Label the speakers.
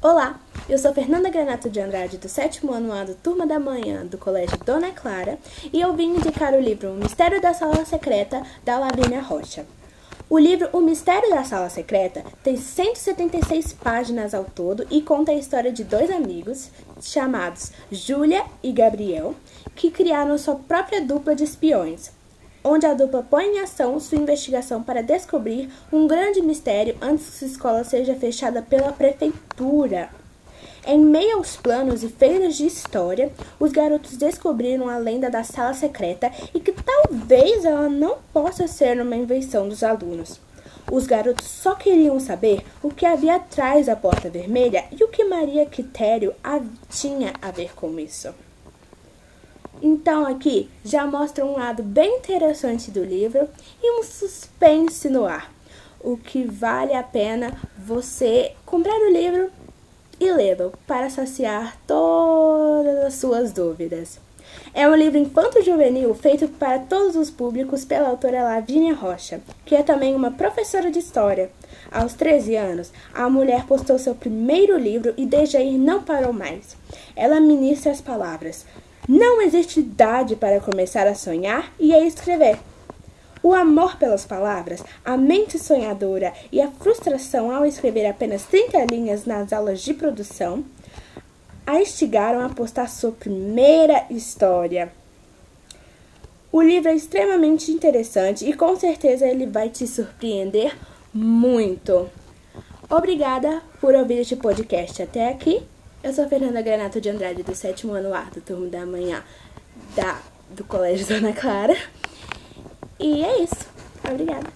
Speaker 1: Olá, eu sou Fernanda Granato de Andrade, do sétimo ano A do Turma da Manhã do Colégio Dona Clara, e eu vim indicar o livro O Mistério da Sala Secreta, da Lavínia Rocha. O livro O Mistério da Sala Secreta tem 176 páginas ao todo e conta a história de dois amigos, chamados Júlia e Gabriel, que criaram sua própria dupla de espiões, onde a dupla põe em ação sua investigação para descobrir um grande mistério antes que sua escola seja fechada pela prefeitura. Em meio aos planos e feiras de história, os garotos descobriram a lenda da sala secreta e que talvez ela não possa ser uma invenção dos alunos. Os garotos só queriam saber o que havia atrás da porta vermelha e o que Maria Quitério tinha a ver com isso. Então aqui já mostra um lado bem interessante do livro e um suspense no ar, o que vale a pena você comprar o livro e lê-lo para saciar todas as suas dúvidas. É um livro infanto-juvenil feito para todos os públicos pela autora Lavínia Rocha, que é também uma professora de história. Aos 13 anos, a mulher postou seu primeiro livro e desde aí não parou mais. Ela ministra as palavras: não existe idade para começar a sonhar e a escrever. O amor pelas palavras, a mente sonhadora e a frustração ao escrever apenas 30 linhas nas aulas de produção a instigaram a postar sua primeira história. O livro é extremamente interessante e com certeza ele vai te surpreender muito. Obrigada por ouvir este podcast até aqui. Eu sou Fernanda Granato de Andrade, do sétimo ano A, do turno da manhã da, do Colégio Dona Clara. E é isso. Obrigada.